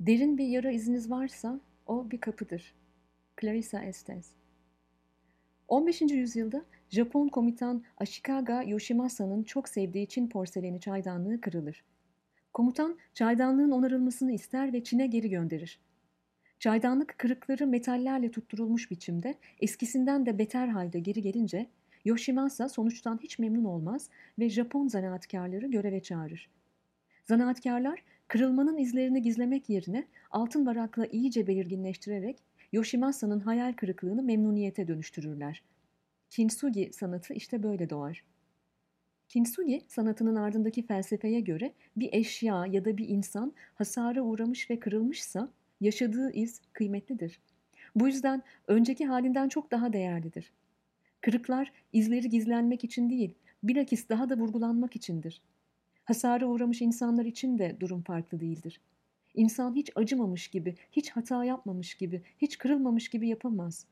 Derin bir yara iziniz varsa o bir kapıdır. Clarissa Estes 15. yüzyılda Japon komutan Ashikaga Yoshimasa'nın çok sevdiği Çin porseleni çaydanlığı kırılır. Komutan çaydanlığın onarılmasını ister ve Çin'e geri gönderir. Çaydanlık kırıkları metallerle tutturulmuş biçimde eskisinden de beter halde geri gelince Yoshimasa sonuçtan hiç memnun olmaz ve Japon zanaatkarları göreve çağırır. Zanaatkarlar kırılmanın izlerini gizlemek yerine altın varakla iyice belirginleştirerek Yoshimasa'nın hayal kırıklığını memnuniyete dönüştürürler. Kintsugi sanatı işte böyle doğar. Kintsugi sanatının ardındaki felsefeye göre bir eşya ya da bir insan hasara uğramış ve kırılmışsa yaşadığı iz kıymetlidir. Bu yüzden önceki halinden çok daha değerlidir. Kırıklar izleri gizlenmek için değil, bilakis daha da vurgulanmak içindir. Hasara uğramış insanlar için de durum farklı değildir. İnsan hiç acımamış gibi, hiç hata yapmamış gibi, hiç kırılmamış gibi yapamaz.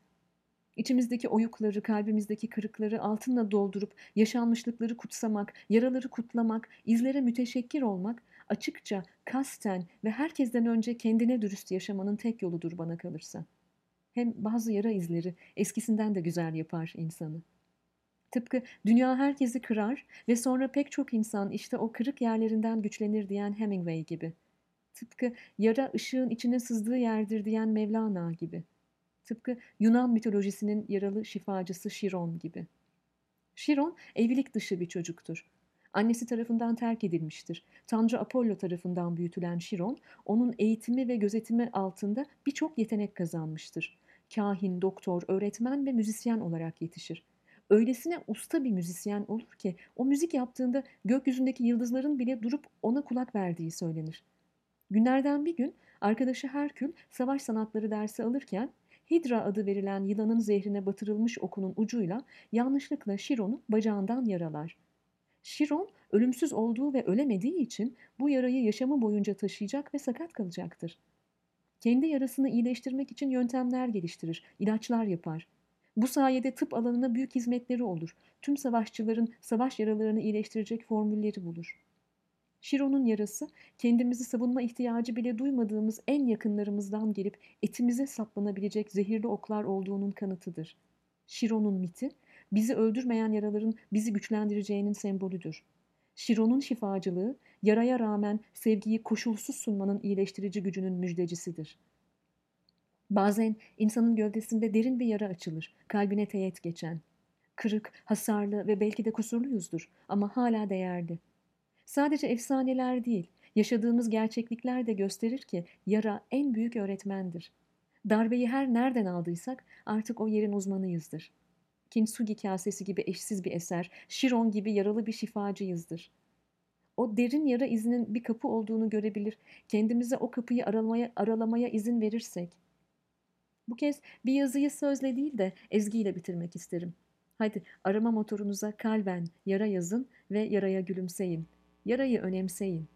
İçimizdeki oyukları, kalbimizdeki kırıkları altınla doldurup yaşanmışlıkları kutsamak, yaraları kutlamak, izlere müteşekkir olmak açıkça, kasten ve herkesten önce kendine dürüst yaşamanın tek yoludur bana kalırsa. Hem bazı yara izleri eskisinden de güzel yapar insanı. Tıpkı dünya herkesi kırar ve sonra pek çok insan işte o kırık yerlerinden güçlenir diyen Hemingway gibi. Tıpkı yara ışığın içine sızdığı yerdir diyen Mevlana gibi. Tıpkı Yunan mitolojisinin yaralı şifacısı Şiron gibi. Şiron evlilik dışı bir çocuktur. Annesi tarafından terk edilmiştir. Tanrı Apollo tarafından büyütülen Şiron, onun eğitimi ve gözetimi altında birçok yetenek kazanmıştır. Kahin, doktor, öğretmen ve müzisyen olarak yetişir. Öylesine usta bir müzisyen olur ki o müzik yaptığında gökyüzündeki yıldızların bile durup ona kulak verdiği söylenir. Günlerden bir gün arkadaşı Herkül savaş sanatları dersi alırken Hidra adı verilen yılanın zehrine batırılmış okunun ucuyla yanlışlıkla Şiron'u bacağından yaralar. Şiron ölümsüz olduğu ve ölemediği için bu yarayı yaşamı boyunca taşıyacak ve sakat kalacaktır. Kendi yarasını iyileştirmek için yöntemler geliştirir, ilaçlar yapar. Bu sayede tıp alanına büyük hizmetleri olur. Tüm savaşçıların savaş yaralarını iyileştirecek formülleri bulur. Şiron'un yarası kendimizi savunma ihtiyacı bile duymadığımız en yakınlarımızdan gelip etimize saplanabilecek zehirli oklar olduğunun kanıtıdır. Şiron'un miti bizi öldürmeyen yaraların bizi güçlendireceğinin sembolüdür. Şiron'un şifacılığı yaraya rağmen sevgiyi koşulsuz sunmanın iyileştirici gücünün müjdecisidir. Bazen insanın gövdesinde derin bir yara açılır, kalbine teğet geçen. Kırık, hasarlı ve belki de kusurluyuzdur ama hala değerli. Sadece efsaneler değil, yaşadığımız gerçeklikler de gösterir ki yara en büyük öğretmendir. Darbeyi her nereden aldıysak artık o yerin uzmanıyızdır. Kintsugi kasesi gibi eşsiz bir eser, Şiron gibi yaralı bir şifacıyızdır. O derin yara izinin bir kapı olduğunu görebilir, kendimize o kapıyı aralamaya, aralamaya izin verirsek. Bu kez bir yazıyı sözle değil de ezgiyle bitirmek isterim. Hadi arama motorunuza kalben yara yazın ve yaraya gülümseyin. Yarayı önemseyin.